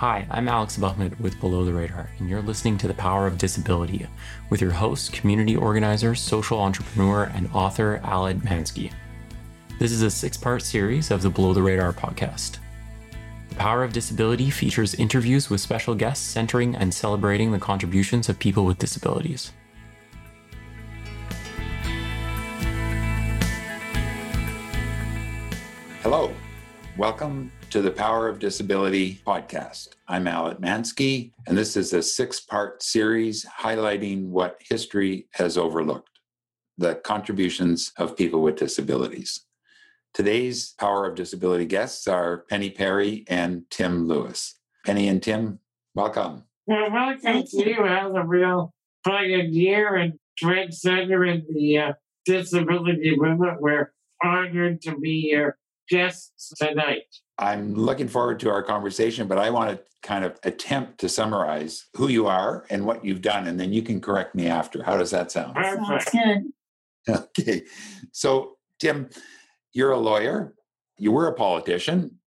Hi, I'm Alex Buckman with Below the Radar, and you're listening to The Power of Disability with your host, community organizer, social entrepreneur, and author Al Etmanski. This is a six part series of the Below the Radar podcast. The Power of Disability features interviews with special guests centering and celebrating the contributions of people with disabilities. Hello, welcome to the Power of Disability podcast. I'm Al Etmanski, and this is a six part series highlighting what history has overlooked the contributions of people with disabilities. Today's Power of Disability guests are Penny Parry and Tim Louis. Penny and Tim, welcome. Well, welcome to you as a real pioneer and trendsetter in the uh, disability movement. We're honored to be your guests tonight. I'm looking forward to our conversation, but I want to kind of attempt to summarize who you are and what you've done, and then you can correct me after. How does that sound? Perfect. good. Okay. So, Tim, you're a lawyer, you were a politician.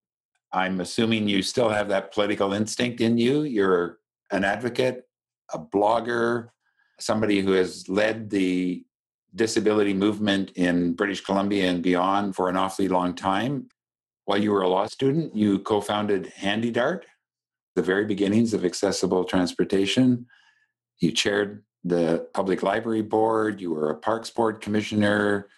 I'm assuming you still have that political instinct in you. You're an advocate, a blogger, somebody who has led the disability movement in British Columbia and beyond for an awfully long time. While you were a law student, you co founded HandyDART, the very beginnings of accessible transportation. You chaired the Public Library Board, you were a Parks Board Commissioner,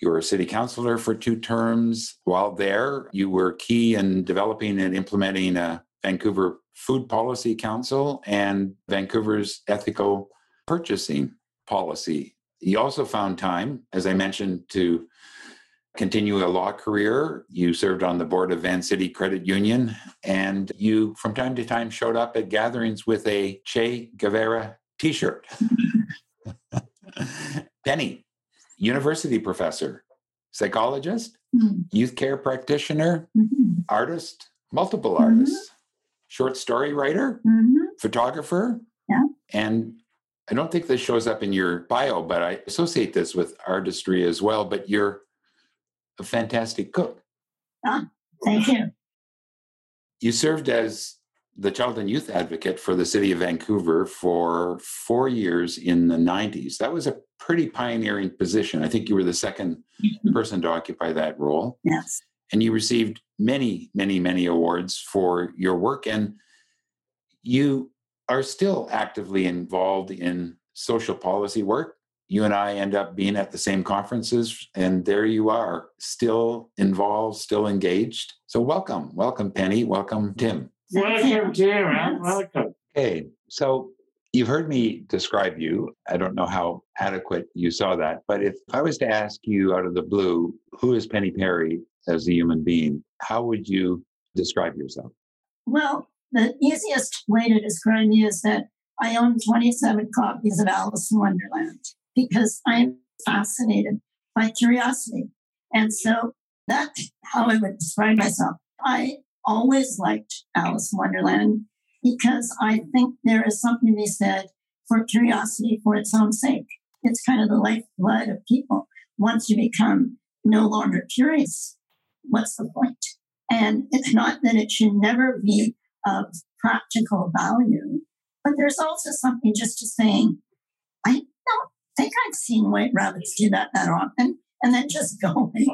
you were a city councilor for two terms. While there, you were key in developing and implementing a Vancouver Food Policy Council and Vancouver's ethical purchasing policy. You also found time, as I mentioned, to continue a law career. You served on the board of Vancity Credit Union, and you, from time to time, showed up at gatherings with a Che Guevara t shirt. Penny, university professor, psychologist, Mhm. youth care practitioner, Mhm. artist, multiple Mhm. artists, short story writer, Mhm. photographer. Yeah. And I don't think this shows up in your bio, but I associate this with artistry as well. But you're a fantastic cook. Ah, Thank you. You served as the child and youth advocate for the city of Vancouver for four years in the 90s. That was a pretty pioneering position. I think you were the second person to occupy that role. Yes. And you received many, many, many awards for your work. And you are still actively involved in social policy work. You and I end up being at the same conferences, and there you are, still involved, still engaged. So, welcome, welcome, Penny, welcome, Tim. Welcome to you. Welcome. Okay, so you've heard me describe you. I don't know how adequate you saw that, but if I was to ask you out of the blue, who is Penny Parry as a human being, how would you describe yourself? Well, the easiest way to describe me is that I own 27 copies of Alice in Wonderland because I'm fascinated by curiosity. And so that's how I would describe myself. I always liked Alice in Wonderland because I think there is something to be said for curiosity for its own sake. It's kind of the lifeblood of people. Once you become no longer curious, what's the point? And it's not that it should never be of practical value, but there's also something just to saying, I don't think I've seen white rabbits do that that often, and then just going.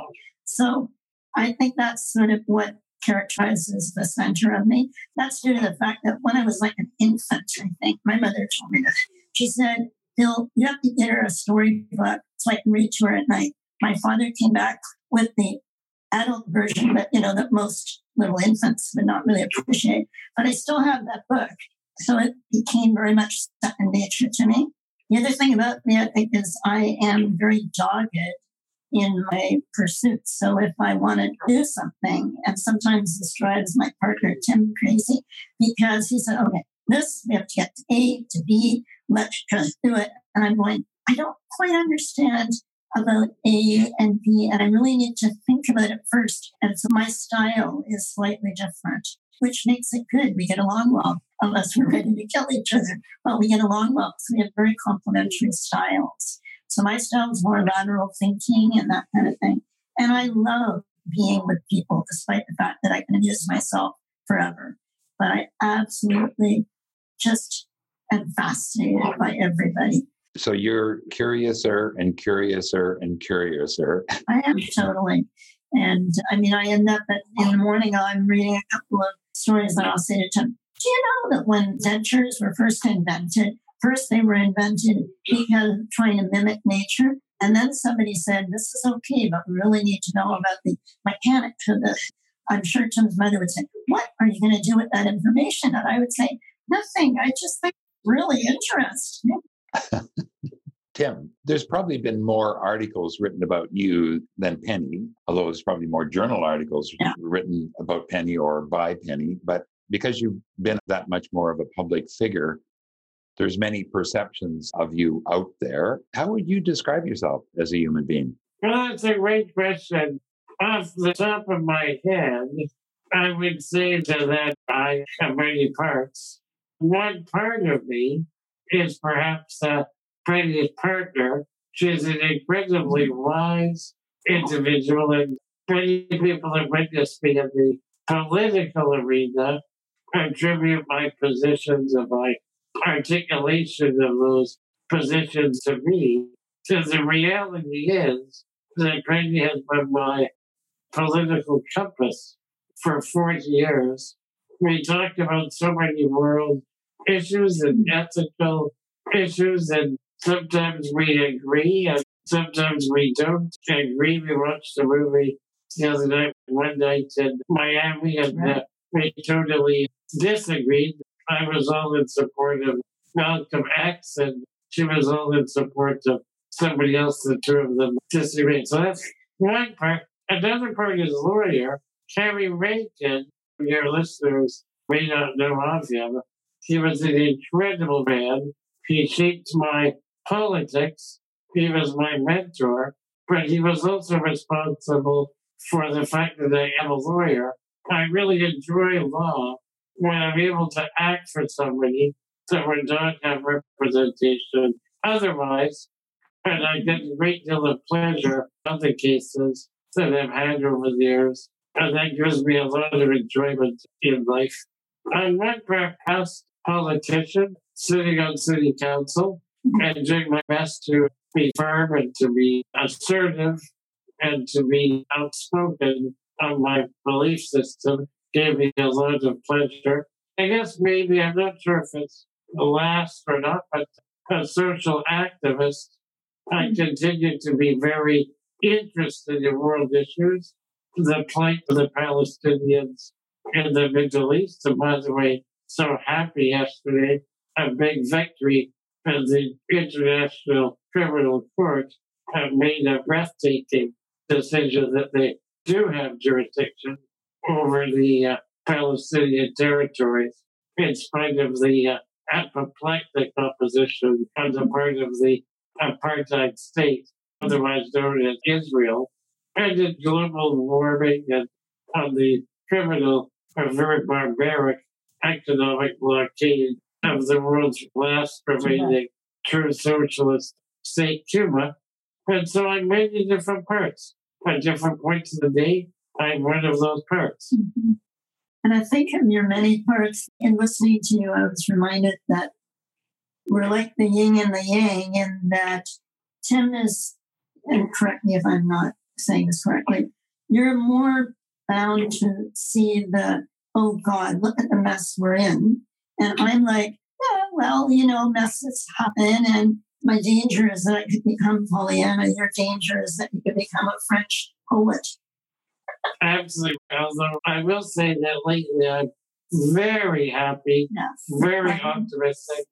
So I think that's sort of what characterizes the center of me. That's due to the fact that when I was like an infant, I think my mother told me that. She said, Bill, you have to get her a storybook so I can read to her at night. My father came back with the adult version that, you know, that most little infants would not really appreciate. But I still have that book. So it became very much second nature to me. The other thing about me, I think, is I am very dogged in my pursuits. So if I want to do something, and sometimes this drives my partner Tim crazy because he said, okay, this we have to get to A to B, let's just do it. And I'm going, I don't quite understand about A and B, and I really need to think about it first. And so my style is slightly different, which makes it good. We get along well, unless we're ready to kill each other. But we get along well. So we have very complementary styles. So my style is more lateral thinking and that kind of thing. And I love being with people, despite the fact that I can amuse myself forever. but I absolutely just am fascinated by everybody. So you're curiouser and curiouser and curiouser. I am totally. And I mean, I end up at, in the morning, I'm reading a couple of stories that I'll say to Tim. Do you know that when dentures were first invented, first they were invented because trying to mimic nature, and then somebody said, This is okay, but we really need to know about the mechanics of this. I'm sure Tim's mother would say, What are you going to do with that information? And I would say, Nothing. I just think really interesting. Tim, there's probably been more articles written about you than Penny, although there's probably more journal articles yeah. written about Penny or by Penny. But because you've been that much more of a public figure, there's many perceptions of you out there. How would you describe yourself as a human being? Well, that's a great question. Off the top of my head, I would say that I have many parts. One part of me is perhaps a previous partner. She's an incredibly wise individual, and many people have witnessed me in the political arena attribute my positions and my articulation of those positions to me. Because the reality is that Craig has been my political compass for 40 years. We talked about so many world issues and ethical issues, and sometimes we agree and sometimes we don't agree. We watched the movie the other night, one night in Miami, and uh, we totally disagreed. I was all in support of Malcolm X, and she was all in support of somebody else. The two of them disagreed. So that's one part. Another part is lawyer. Harry Rankin, your listeners may not know of him. He was an incredible man. He shaped my politics. He was my mentor, but he was also responsible for the fact that I am a lawyer. I really enjoy law when I'm able to act for somebody that would not have representation otherwise. And I get a great deal of pleasure in the cases that I've had over the years. And that gives me a lot of enjoyment in life. I'm not past politician sitting on city council and doing my best to be firm and to be assertive and to be outspoken on my belief system gave me a lot of pleasure. I guess maybe, I'm not sure if it's the last or not, but a social activist, I hmm. continue to be very interested in world issues, the plight of the Palestinians in the Middle East. And by the way, so happy yesterday, a big victory and the International Criminal Court have made a breathtaking decision that they do have jurisdiction over the uh, Palestinian territories in spite of the uh, apoplectic opposition on the part of the apartheid state, otherwise known as Israel, and in global warming and on the criminal or very barbaric economic blockade of the world's last remaining true socialist state, Cuba. And so I'm many different parts at different points of the day. I'm one of those parts. Mm-hmm. And I think of your many parts in listening to you, I was reminded that we're like the yin and the yang, and that Tim is, and correct me if I'm not saying this correctly, you're more bound to see the, oh God, look at the mess we're in. And I'm like, yeah, well, you know, messes happen. And my danger is that I could become Pollyanna. Your danger is that you could become a French poet. Absolutely. Although I will say that lately I'm very happy, yes. very optimistic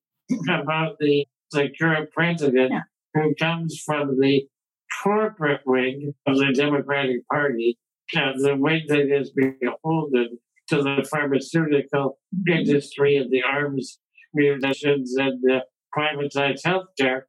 about the, the current president yeah. who comes from the corporate wing of the Democratic Party, uh, the wing that is beholden to the pharmaceutical industry and the arms munitions and the privatized healthcare.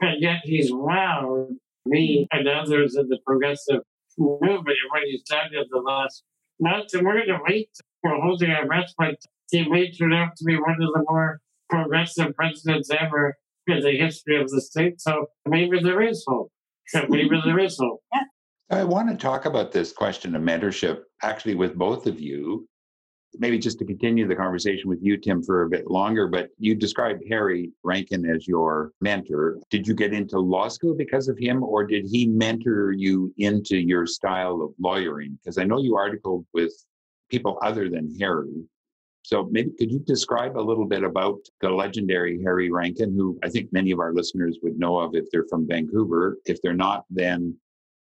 And yet he's wowed me and others in the progressive movement when he's done the last month. And we're going to wait. We're holding our but he may turn out to be one of the more progressive presidents ever in the history of the state. So maybe there is hope. Maybe there is hope. I want to talk about this question of mentorship actually with both of you. Maybe just to continue the conversation with you, Tim, for a bit longer, but you described Harry Rankin as your mentor. Did you get into law school because of him, or did he mentor you into your style of lawyering? Because I know you articled with people other than Harry. So maybe could you describe a little bit about the legendary Harry Rankin, who I think many of our listeners would know of if they're from Vancouver. If they're not, then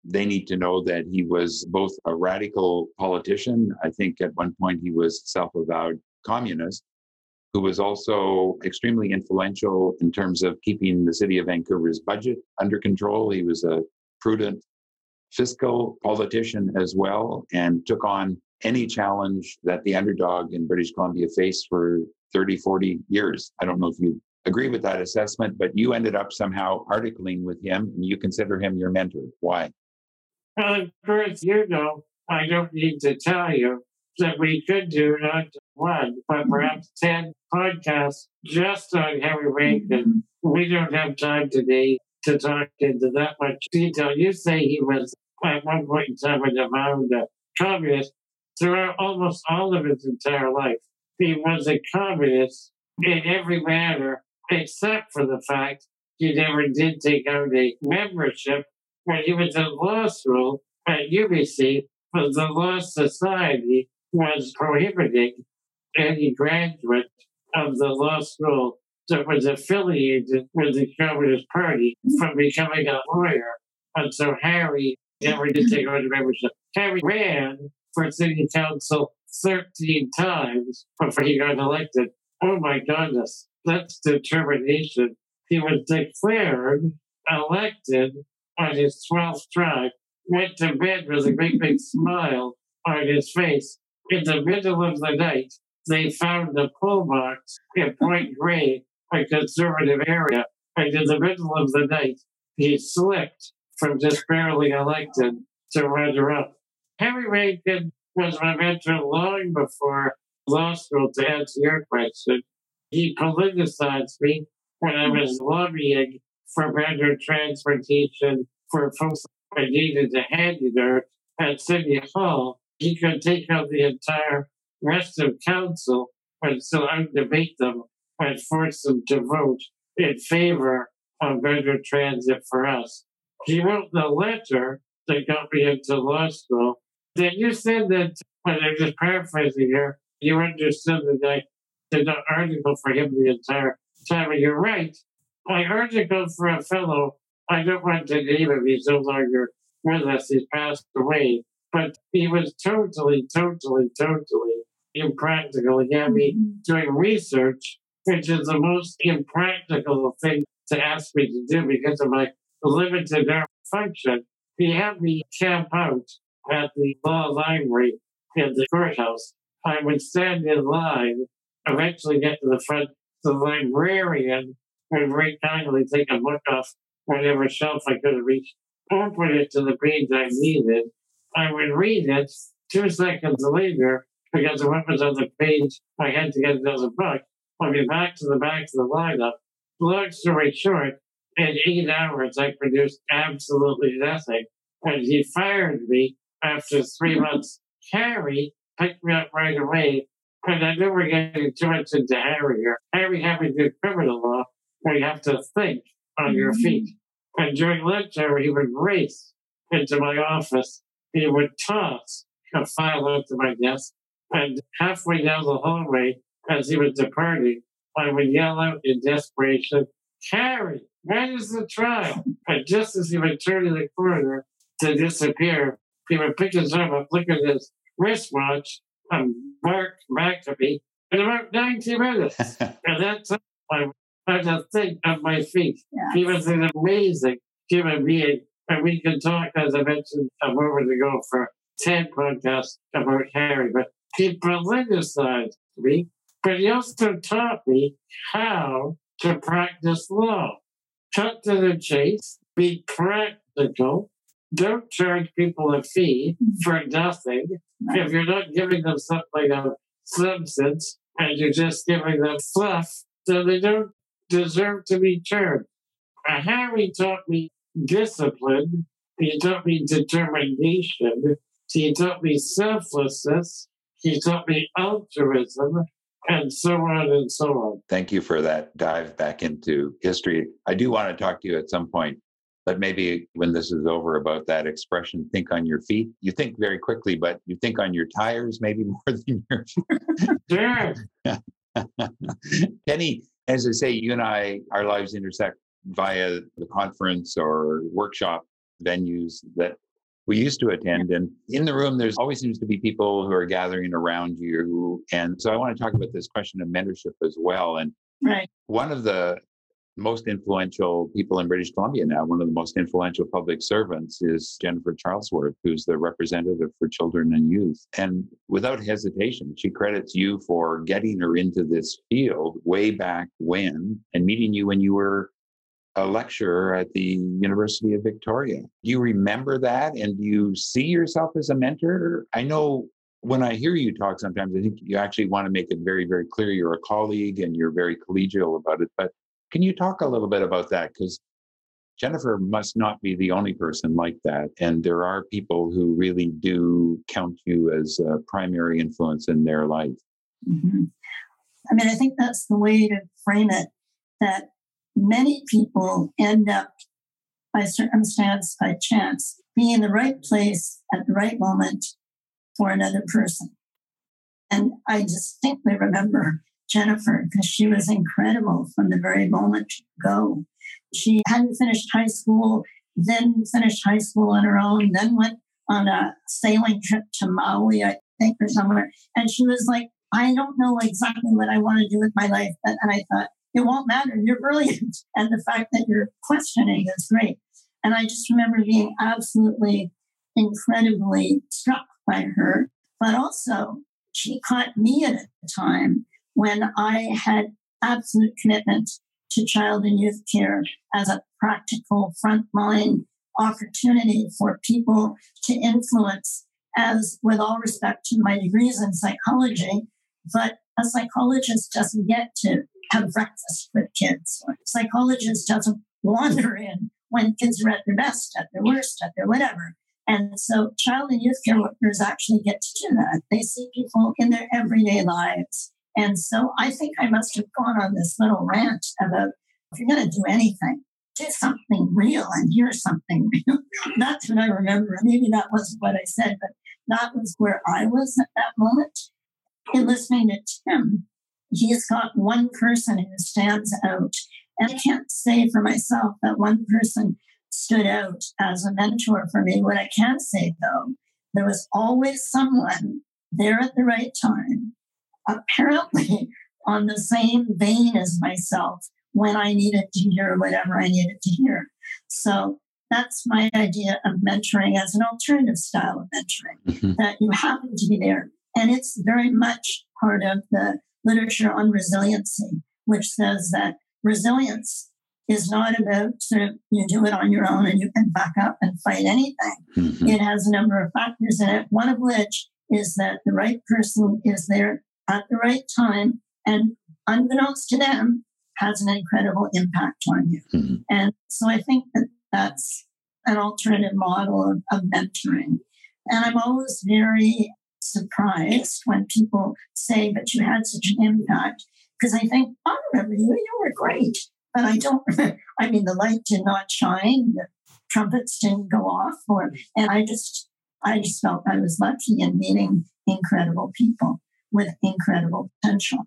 they need to know that he was both a radical politician. I think at one point he was self avowed communist, who was also extremely influential in terms of keeping the city of Vancouver's budget under control. He was a prudent fiscal politician as well and took on any challenge that the underdog in British Columbia faced for 30, 40 years. I don't know if you agree with that assessment, but you ended up somehow articling with him and you consider him your mentor. Why? Well, of course, you know, I don't need to tell you that we could do not one, but perhaps 10 podcasts just on Harry Rankin. We don't have time today to talk into that much detail. You say he was at one point in time an avowed communist. Throughout almost all of his entire life, he was a communist in every manner, except for the fact he never did take out a membership when he was law school at UBC, but the Law Society was prohibiting any graduate of the law school that was affiliated with the Communist Party from becoming a lawyer. And so Harry never did take on the membership. Harry ran for city council 13 times before he got elected. Oh my goodness, that's determination. He was declared elected on his 12th try, went to bed with a great big smile on his face. In the middle of the night, they found a pull box in Point Grey, a conservative area. And in the middle of the night, he slipped from just barely elected to runner up. Harry Rankin was my mentor long before law school, to answer your question. He politicized me when I was lobbying for better transportation for folks that needed a HandyDART at City Hall. He could take out the entire rest of council and still out debate them and force them to vote in favor of better transit for us. He wrote the letter that got me into law school. Then you said that, when I'm just paraphrasing here, you understood that I did an article for him the entire time. And you're right. I articled for a fellow, I don't want to name him, he's no longer with us, he's passed away. But he was totally, totally, totally impractical. He had me mm-hmm. doing research, which is the most impractical thing to ask me to do because of my limited function. He had me camp out at the law library in the courthouse. I would stand in line, eventually get to the front. Of the librarian would very kindly take a book off whatever shelf I could reach, open it to the page I needed. I would read it two seconds later because the weapons on the page, I had to get another book. I'll be back to the back of the lineup. Long story short, in eight hours, I produced absolutely nothing. And he fired me after three months. Harry picked me up right away. And I knew we're getting too much into Harry here. Harry had me do criminal law where you have to think on your mm-hmm. feet. And during lunch hour, he would race into my office. He would toss a file onto my desk. And halfway down the hallway, as he was departing, I would yell out in desperation, Harry, when is the trial? And just as he would turn in the corner to disappear, he would pick his arm up, look at his wristwatch, and mark back to me in about 90 minutes. and that's I had to think of my feet. Yeah. He was an amazing human being. And we can talk, as I mentioned a moment ago, for 10 podcasts about Harry, but he politicized me, but he also taught me how to practice law. Cut to the chase, be practical, don't charge people a fee mm-hmm. for nothing. If you're not giving them something of substance and you're just giving them fluff, so they don't deserve to be. Uh, Harry taught me discipline. He taught me determination. He taught me selflessness. He taught me altruism and so on and so on. Thank you for that dive back into history. I do want to talk to you at some point, but maybe when this is over about that expression, think on your feet. You think very quickly, but you think on your tires maybe more than your feet. Sure. Penny, as I say, you and I, our lives intersect via the conference or workshop venues that we used to attend. And in the room, there's always seems to be people who are gathering around you. And so I want to talk about this question of mentorship as well. And right. one of the most influential people in British Columbia now, one of the most influential public servants is Jennifer Charlesworth, who's the representative for children and youth. And without hesitation, she credits you for getting her into this field way back when and meeting you when you were a lecturer at the University of Victoria. Do you remember that? And do you see yourself as a mentor? I know when I hear you talk sometimes, I think you actually want to make it very, very clear you're a colleague and you're very collegial about it. But can you talk a little bit about that? Because Jennifer must not be the only person like that. And there are people who really do count you as a primary influence in their life. Mm-hmm. I mean, I think that's the way to frame it that many people end up by circumstance, by chance, being in the right place at the right moment for another person. And I distinctly remember Jennifer because she was incredible from the very moment go. She hadn't finished high school, then finished high school on her own, then went on a sailing trip to Maui, I think, or somewhere. And she was like, I don't know exactly what I want to do with my life. And I thought, it won't matter. You're brilliant. And the fact that you're questioning is great. And I just remember being absolutely incredibly struck by her. But also, she caught me at a time when I had absolute commitment to child and youth care as a practical frontline opportunity for people to influence as with all respect to my degrees in psychology but a psychologist doesn't get to have breakfast with kids. A psychologist doesn't wander in when kids are at their best, at their worst, at their whatever. And so child and youth care workers actually get to do that. They see people in their everyday lives. And so I think I must have gone on this little rant about if you're going to do anything, do something real and hear something real. That's what I remember. Maybe that wasn't what I said, but that was where I was at that moment. In listening to Tim, he's got one person who stands out. And I can't say for myself that one person stood out as a mentor for me. What I can say, though, there was always someone there at the right time, apparently on the same vein as myself when I needed to hear whatever I needed to hear. So that's my idea of mentoring as an alternative style of mentoring, mm-hmm. that you happen to be there. And it's very much part of the literature on resiliency, which says that resilience is not about sort of you do it on your own and you can back up and fight anything. Mm-hmm. It has a number of factors in it, one of which is that the right person is there at the right time and unbeknownst to them has an incredible impact on you. Mm-hmm. And so I think that that's an alternative model of, of mentoring. And I'm always very surprised when people say, but you had such an impact. Because I think, I remember you, you were great. But I don't, I mean, the light did not shine, the trumpets didn't go off, or, and I just, I just felt I was lucky in meeting incredible people with incredible potential.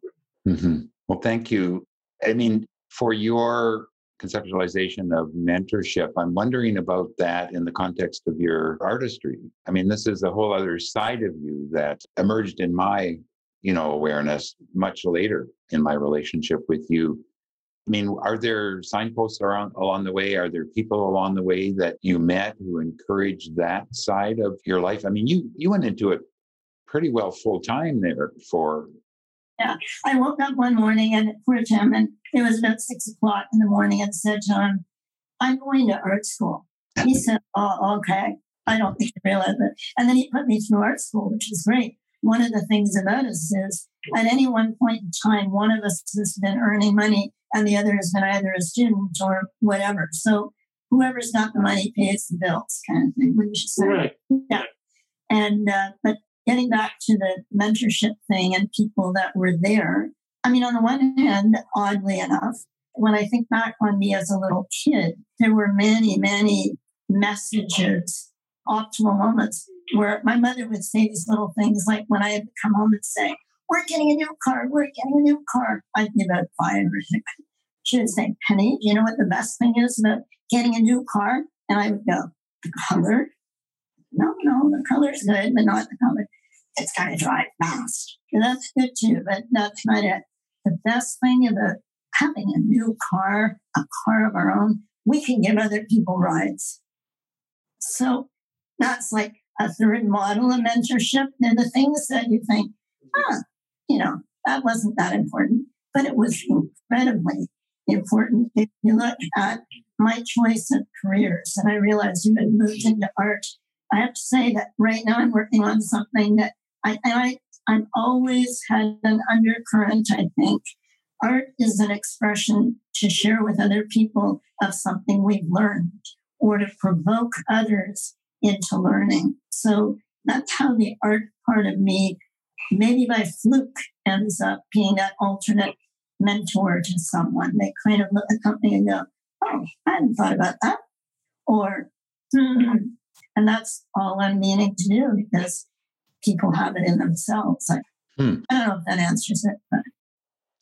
Mm-hmm. Well, thank you. I mean, for your conceptualization of mentorship. I'm wondering about that in the context of your artistry. I mean, this is a whole other side of you that emerged in my, you know, awareness much later in my relationship with you. I mean, are there signposts around along the way? Are there people along the way that you met who encouraged that side of your life? I mean, you you went into it pretty well full time there for yeah. I woke up one morning and for him, and it was about six o'clock in the morning, and said to him, I'm going to art school. He said, Oh, okay. I don't think you realize it. And then he put me through art school, which was great. One of the things about us is at any one point in time, one of us has been earning money and the other has been either a student or whatever. So whoever's got the money pays the bills kind of thing, you say? Right. Yeah. And, uh, but getting back to the mentorship thing and people that were there. I mean, on the one hand, oddly enough, when I think back on me as a little kid, there were many, many messages, optimal moments where my mother would say these little things like when I had to come home and say, We're getting a new car, we're getting a new car. I'd be about five or six. She would say, Penny, do you know what the best thing is about getting a new car? And I would go, The color? No, no, the color's good, but not the color. It's got to drive fast. And that's good too, but that's not it. The best thing about having a new car, a car of our own, we can give other people rides. So that's like a third model of mentorship. They're the things that you think, ah, you know, that wasn't that important, but it was incredibly important. If you look at my choice of careers, and I realized you had moved into art, I have to say that right now I'm working on something that I, I I've always had an undercurrent, I think. Art is an expression to share with other people of something we've learned or to provoke others into learning. So that's how the art part of me, maybe by fluke, ends up being that alternate mentor to someone. They kind of look at something and go, oh, I hadn't thought about that. Or, hmm. and that's all I'm meaning to do because people have it in themselves. Like, hmm. I don't know if that answers it. But.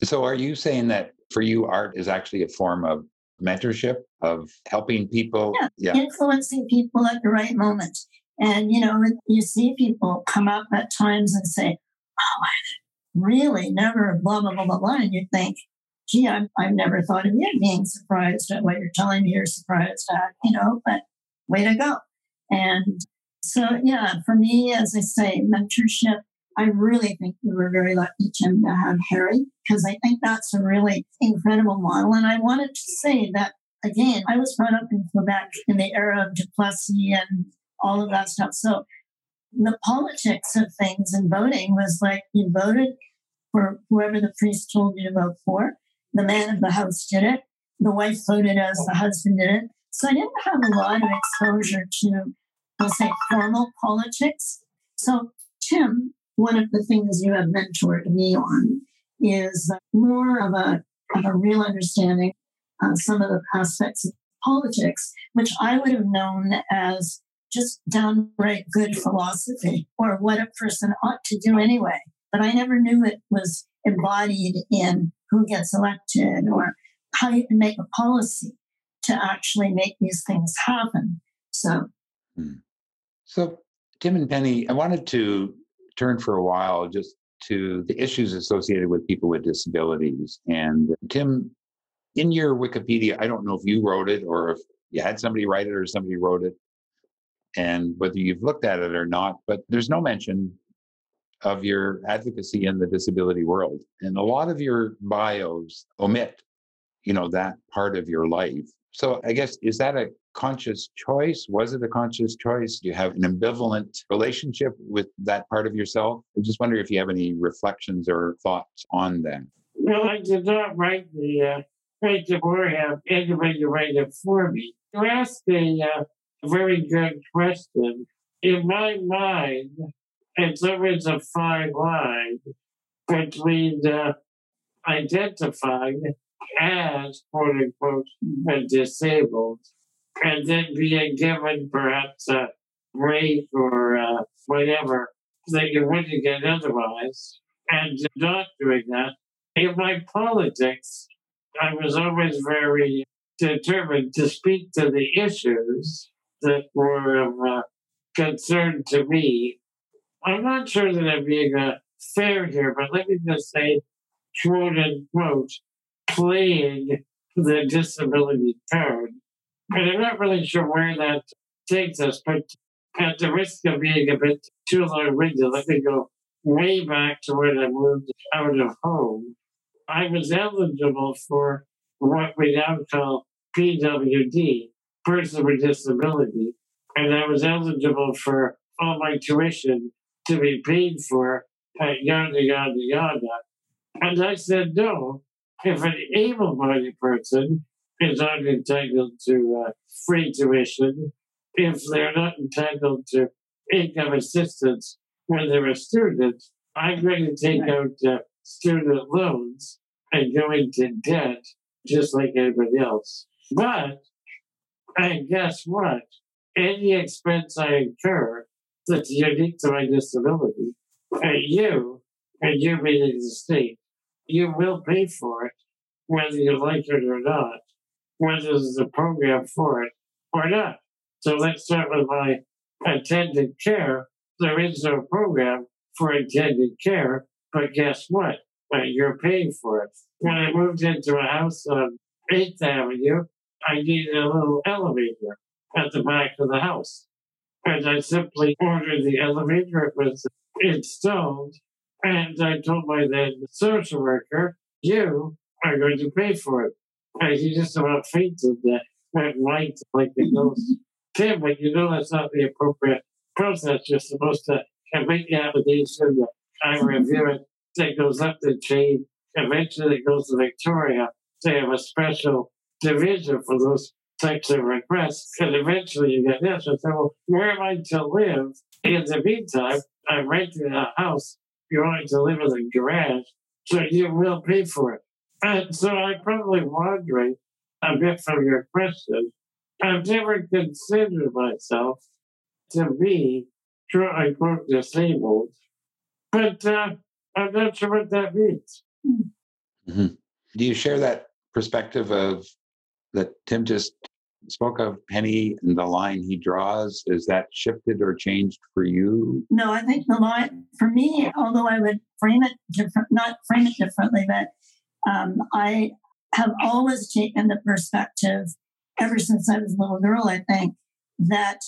So are you saying that for you, art is actually a form of mentorship, of helping people? Yeah, yeah. influencing people at the right moment. And, you know, you see people come up at times and say, oh, I really never blah, blah, blah, blah, blah. And you think, gee, I've, I've never thought of you being surprised at what you're telling me you're surprised at, you know, but way to go. And so, yeah, for me, as I say, mentorship, I really think we were very lucky, to have Harry, because I think that's a really incredible model. And I wanted to say that, again, I was brought up in Quebec in the era of Duplessis and all of that stuff. So the politics of things and voting was like you voted for whoever the priest told you to vote for. The man of the house did it. The wife voted as the husband did it. So I didn't have a lot of exposure to, let's say, formal politics. So, Tim, one of the things you have mentored me on is more of a, of a real understanding of some of the aspects of politics, which I would have known as just downright good philosophy or what a person ought to do anyway. But I never knew it was embodied in who gets elected or how you can make a policy to actually make these things happen. So, hmm. So Tim and Penny, I wanted to turn for a while just to the issues associated with people with disabilities. And Tim, in your Wikipedia, I don't know if you wrote it or if you had somebody write it or somebody wrote it, and whether you've looked at it or not, but there's no mention of your advocacy in the disability world. And a lot of your bios omit, you know, that part of your life. So I guess is that a conscious choice? Was it a conscious choice? Do you have an ambivalent relationship with that part of yourself? I just wonder if you have any reflections or thoughts on that. No, I did not write the uh, have anybody write it for me. You asked a uh, very good question. In my mind, it's always a fine line between uh, identifying as quote unquote disabled and then being given perhaps a break or uh, whatever that you wouldn't get otherwise, and not doing that. In my politics, I was always very determined to speak to the issues that were of uh, concern to me. I'm not sure that I'm being uh, fair here, but let me just say, quote unquote, playing the disability card and I'm not really sure where that takes us, but at the risk of being a bit too long winded, let me go way back to when I moved out of home. I was eligible for what we now call PWD, person with disability, and I was eligible for all my tuition to be paid for, uh, yada, yada, yada. And I said, no, if an able bodied person is not entitled to uh, free tuition if they're not entitled to income assistance when they're a student, I'm going to take out uh, student loans and go into debt just like everybody else. But, and guess what? Any expense I incur that's unique to my disability, and you, and you meaning the state, you will pay for it, whether you like it or not, whether there's a program for it or not. So let's start with my attended care. There is no program for attended care, but guess what? You're paying for it. When I moved into a house on 8th Avenue, I needed a little elevator at the back of the house. And I simply ordered the elevator. It was installed. And I told my then social worker, you are going to pay for it. He just about fainted that went white like the ghost. Tim, but you know that's not the appropriate process. You're supposed to make the application, that I review it, it goes up the chain. Eventually, it goes to Victoria. They have a special division for those types of requests. And eventually, you get this. I said, well, where am I to live? In the meantime, I'm renting a house. You're going to live in a garage, so you will pay for it. And so I'm probably wondering a bit from your question. I've never considered myself to be, quote unquote, disabled. But uh, I'm not sure what that means. Mm-hmm. Do you share that perspective of that Tim just spoke of Penny and the line he draws? Is that shifted or changed for you? No, I think the line for me, although I would frame it different, not frame it differently, but um, I have always taken the perspective ever since I was a little girl. I think that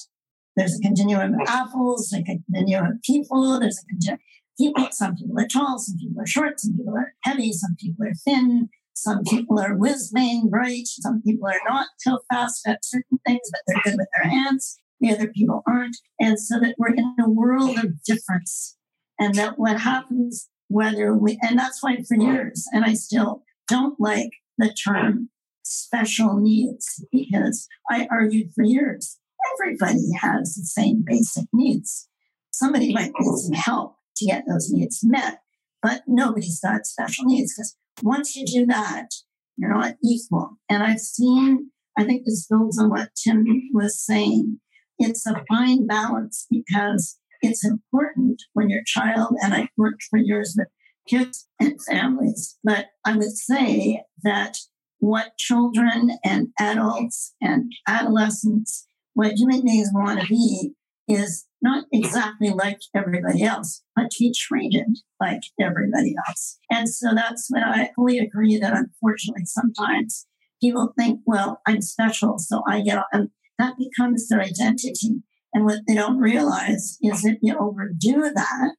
there's a continuum of apples, like a continuum of people, there's a continuum people. Some people are tall, some people are short, some people are heavy, some people are thin, some people are whiz bang bright, some people are not so fast at certain things, but they're good with their hands. The other people aren't. And so that we're in a world of difference. And that what happens, whether we, and that's why for years, and I still don't like the term special needs because I argued for years everybody has the same basic needs. Somebody might need some help to get those needs met. But nobody's got special needs because once you do that, you're not equal. And I've seen, I think this builds on what Tim was saying. It's a fine balance because it's important when your child, and I worked for years with kids and families, but I would say that what children and adults and adolescents, what human beings want to be is not exactly like everybody else, but to be treated like everybody else. And so that's when I fully agree that unfortunately sometimes people think, well, I'm special, so I get, and that becomes their identity. And what they don't realize is if you overdo that,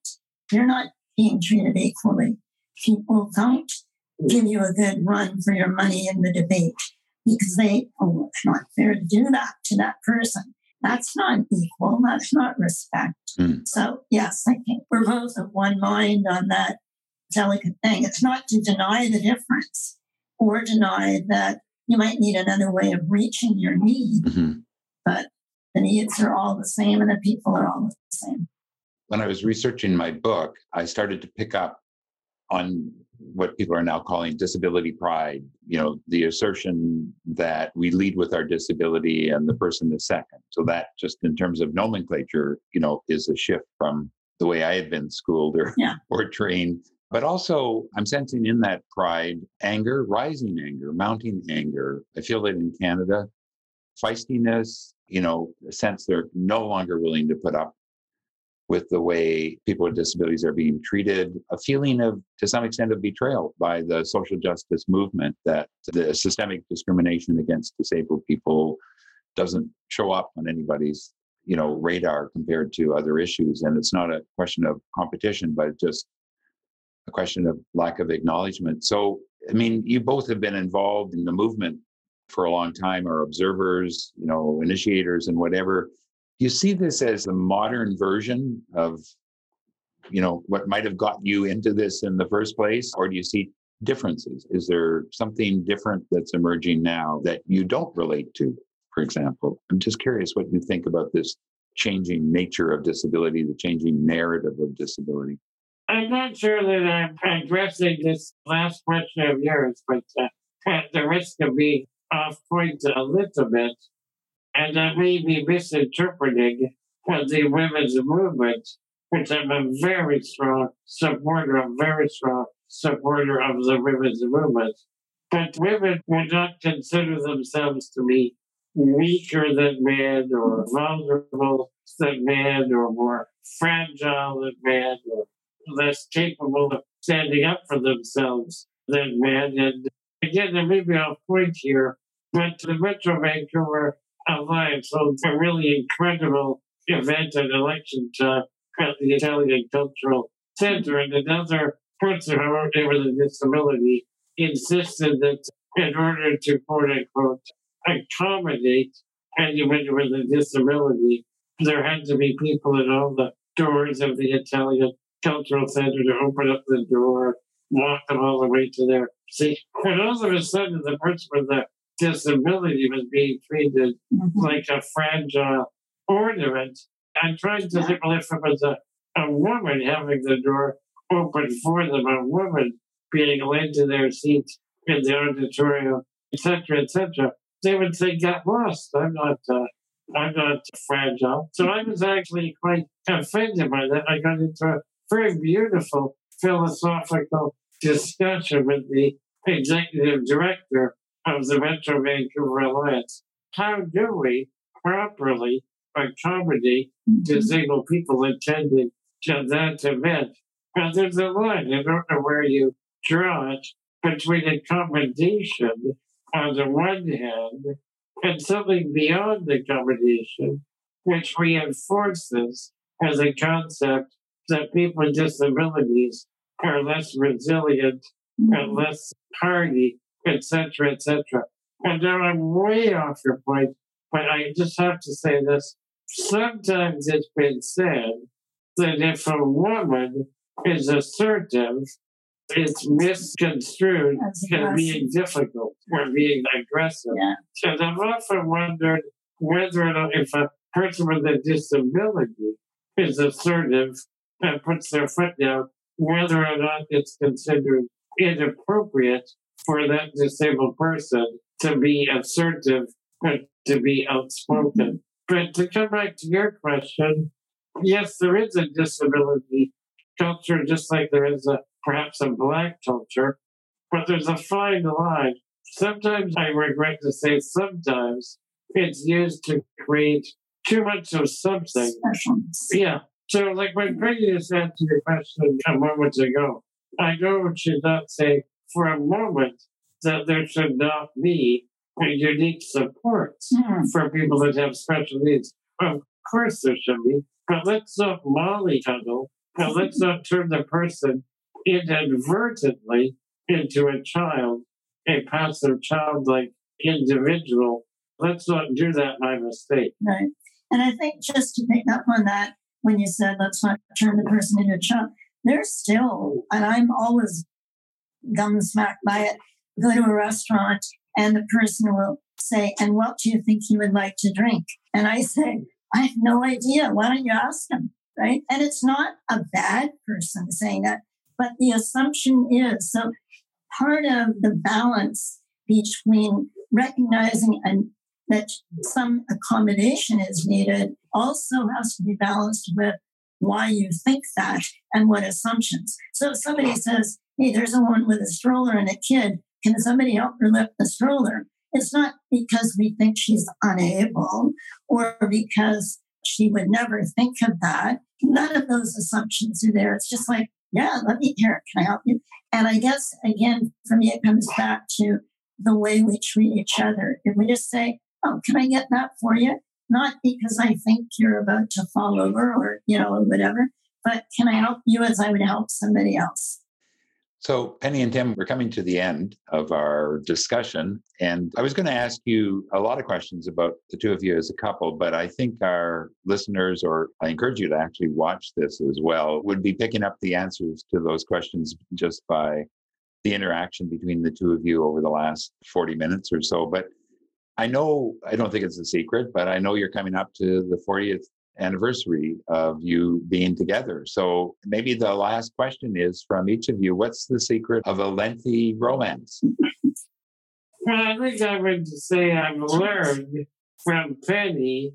you're not being treated equally. People don't give you a good run for your money in the debate because they, oh, it's not fair to do that to that person. That's not equal. That's not respect. Mm. So, yes, I think we're both of one mind on that delicate thing. It's not to deny the difference or deny that you might need another way of reaching your need, mm-hmm. but the needs are all the same and the people are all the same. When I was researching my book, I started to pick up on what people are now calling disability pride you know the assertion that we lead with our disability and the person is second so that just in terms of nomenclature you know is a shift from the way i had been schooled or yeah. or trained but also i'm sensing in that pride anger rising anger mounting anger i feel it in canada feistiness you know a sense they're no longer willing to put up with the way people with disabilities are being treated, a feeling of, to some extent, of betrayal by the social justice movement that the systemic discrimination against disabled people doesn't show up on anybody's you know radar compared to other issues. And it's not a question of competition but just a question of lack of acknowledgement. So i mean you both have been involved in the movement for a long time are observers you know initiators and whatever. Do you see this as a modern version of you know what might have got you into this in the first place or do you see differences? Is there something different that's emerging now that you don't relate to for example? I'm just curious what you think about this changing nature of disability, the changing narrative of disability? I'm not sure that I'm addressing this last question of yours, but uh, at the risk of being off point a little bit, and I may be misinterpreting the women's movement, which I'm a very strong supporter of, very strong supporter of the women's movement. But women would not consider themselves to be weaker than men or vulnerable than men or more fragile than men or less capable of standing up for themselves than men. And again, there may be a point here, but the Metro Vancouver Alliance holds a really incredible event and election time at the Italian Cultural Center. And another person who with a disability insisted that in order to quote unquote accommodate anyone with a disability, there had to be people at all the doors of the Italian Cultural Center to open up the door, walk them all the way to their seat. And all of a sudden, the person with the disability was being treated mm-hmm. like a fragile ornament. I'm trying to think, well, if it was a, a woman having the door open for them, a woman being led to their seat in the auditorium, etc., etc., they would say, "Get lost." I'm not. Uh, I'm not fragile. So I was actually quite offended by that. I got into a very beautiful philosophical discussion with the executive director of the Metro Vancouver Alliance. How do we properly accommodate mm-hmm. disabled people attending to that event? Well, there's a line. I don't know where you draw it between accommodation on the one hand and something beyond accommodation, which reinforces as a concept that people with disabilities are less resilient and mm-hmm. less hardy, etc., etc. And now I'm way off your point, but I just have to say this. Sometimes it's been said that if a woman is assertive, it's misconstrued as being difficult or being aggressive. Yeah. And I've often wondered whether or not if a person with a disability is assertive and puts their foot down, whether or not it's considered inappropriate for that disabled person to be assertive and to be outspoken. But to come back to your question, yes, there is a disability culture, just like there is a perhaps a black culture, but there's a fine line. Sometimes I regret to say sometimes it's used to create too much of something. Yeah. So, like when prejudice answered your question a moment ago, I know it should not say for a moment that there should not be a unique support mm. for people that have special needs. Of course, there should be, but let's not mollycoddle, but let's not turn the person inadvertently into a child, a passive childlike individual. Let's not do that by mistake. Right. And I think just to pick up on that, when you said let's not turn the person into a child, there's still, and I'm always gumsmacked by it, go to a restaurant and the person will say, And what do you think you would like to drink? And I say, I have no idea. Why don't you ask them? Right. And it's not a bad person saying that, but the assumption is so part of the balance between recognizing and that some accommodation is needed also has to be balanced with why you think that and what assumptions. So if somebody says, hey, there's a woman with a stroller and a kid, can somebody help her lift the stroller? It's not because we think she's unable or because she would never think of that. None of those assumptions are there. It's just like, yeah, let me hear. It. Can I help you? And I guess, again, for me, it comes back to the way we treat each other. If we just say, oh, can I get that for you? Not because I think you're about to fall over or, you know, whatever, but can I help you as I would help somebody else? So, Penny and Tim, we're coming to the end of our discussion. And I was going to ask you a lot of questions about the two of you as a couple, but I think our listeners, or I encourage you to actually watch this as well, would be picking up the answers to those questions just by the interaction between the two of you over the last 40 minutes or so. But I know, I don't think it's a secret, but I know you're coming up to the 40th anniversary of you being together. So maybe the last question is from each of you what's the secret of a lengthy romance? Well, I think I would say I've learned from Penny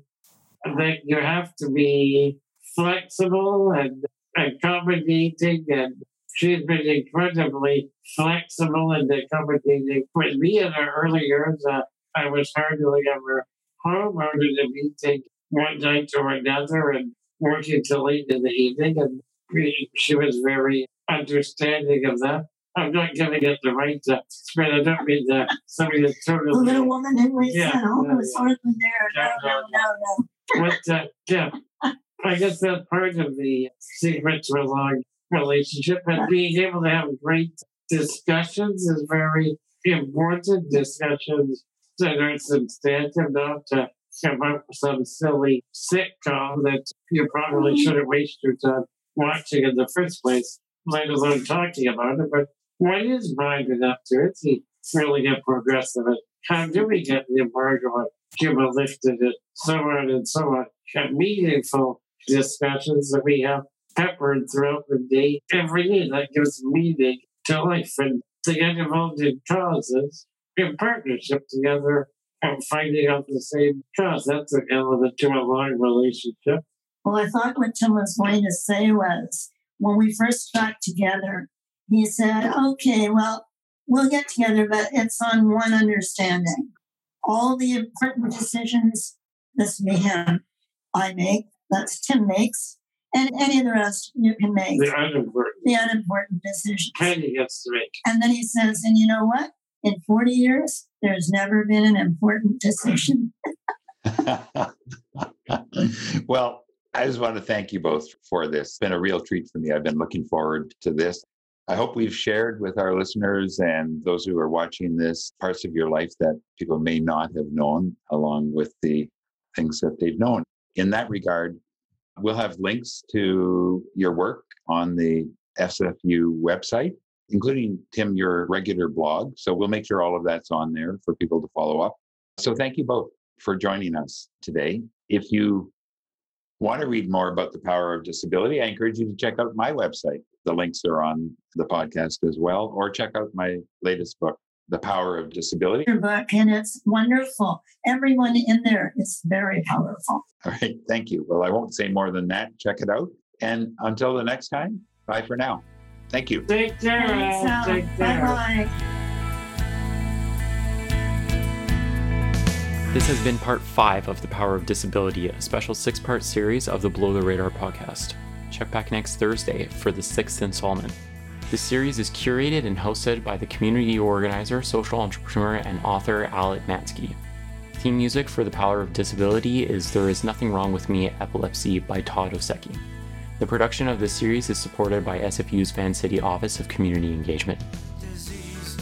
that you have to be flexible and accommodating, and she's been incredibly flexible and accommodating. With me in her early years, uh, I was hardly ever home out of the meeting one night or another and working till late in the evening. And she was very understanding of that. I'm not giving it the right to but I don't mean that somebody that's totally. The little woman in me Yeah, oh, yeah, it's yeah. hardly there. No, Yeah, no, no, no. But uh, yeah, I guess that's part of the secret to a long relationship. And being able to have great discussions is very important. Discussions that are substantive, not to come up with some silly sitcom that you probably mm-hmm. shouldn't waste your time watching in the first place, let alone talking about it. But what is mind enough to it? He really get progressive. And how do we get the embargo on Cuba lifted and so on and so on? Have meaningful discussions that we have peppered throughout the day every day that gives meaning to life and to get involved in causes in partnership together and finding out the same cause. That's an element to a long relationship. Well, I thought what Tim was going to say was when we first got together, he said, okay, well, we'll get together, but it's on one understanding. All the important decisions, this may him, I make, that's Tim makes, and any of the rest you can make. The unimportant. The unimportant decisions. Penny gets to make. And then he says, and you know what? In 40 years, there's never been an important decision. well, I just want to thank you both for this. It's been a real treat for me. I've been looking forward to this. I hope we've shared with our listeners and those who are watching this parts of your life that people may not have known, along with the things that they've known. In that regard, we'll have links to your work on the SFU website, including Tim, your regular blog. So we'll make sure all of that's on there for people to follow up. So thank you both for joining us today. If you want to read more about the power of disability, I encourage you to check out my website. The links are on the podcast as well, or check out my latest book, The Power of Disability. Your book, and it's wonderful. Everyone in there is very powerful. All right, thank you. Well, I won't say more than that. Check it out. And until the next time, bye for now. Thank you. Take care. Thanks, Al. Al. Take care. bye. This has been part five of The Power of Disability, a special six part series of the Below the Radar podcast. Check back next Thursday for the sixth installment. This series is curated and hosted by the community organizer, social entrepreneur, and author Al Etmanski. Theme music for The Power of Disability is There Is Nothing Wrong with Me Epilepsy by Todd Osecki. The production of this series is supported by SFU's Vancity Office of Community Engagement. Disease,